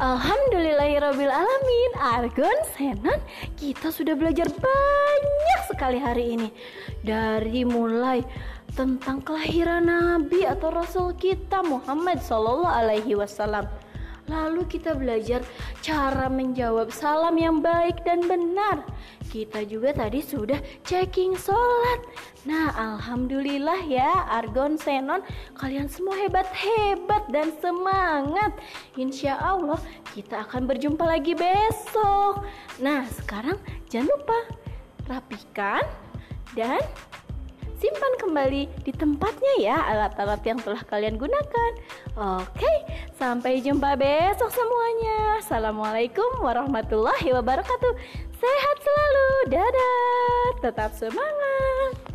Alhamdulillahirrabbilalamin. Argon, Senon, kita sudah belajar banyak sekali hari ini. Dari mulai tentang kelahiran Nabi atau Rasul kita Muhammad Sallallahu Alaihi Wasallam Lalu kita belajar cara menjawab salam yang baik dan benar. Kita juga tadi sudah checking sholat. Nah Alhamdulillah ya Argon Senon. Kalian semua hebat-hebat dan semangat. Insya Allah kita akan berjumpa lagi besok. Nah sekarang jangan lupa Rapikan dan simpan kembali di tempatnya ya alat-alat yang telah kalian gunakan. Oke sampai jumpa besok semuanya. Assalamualaikum warahmatullahi wabarakatuh. Sehat selalu, dadah. Tetap semangat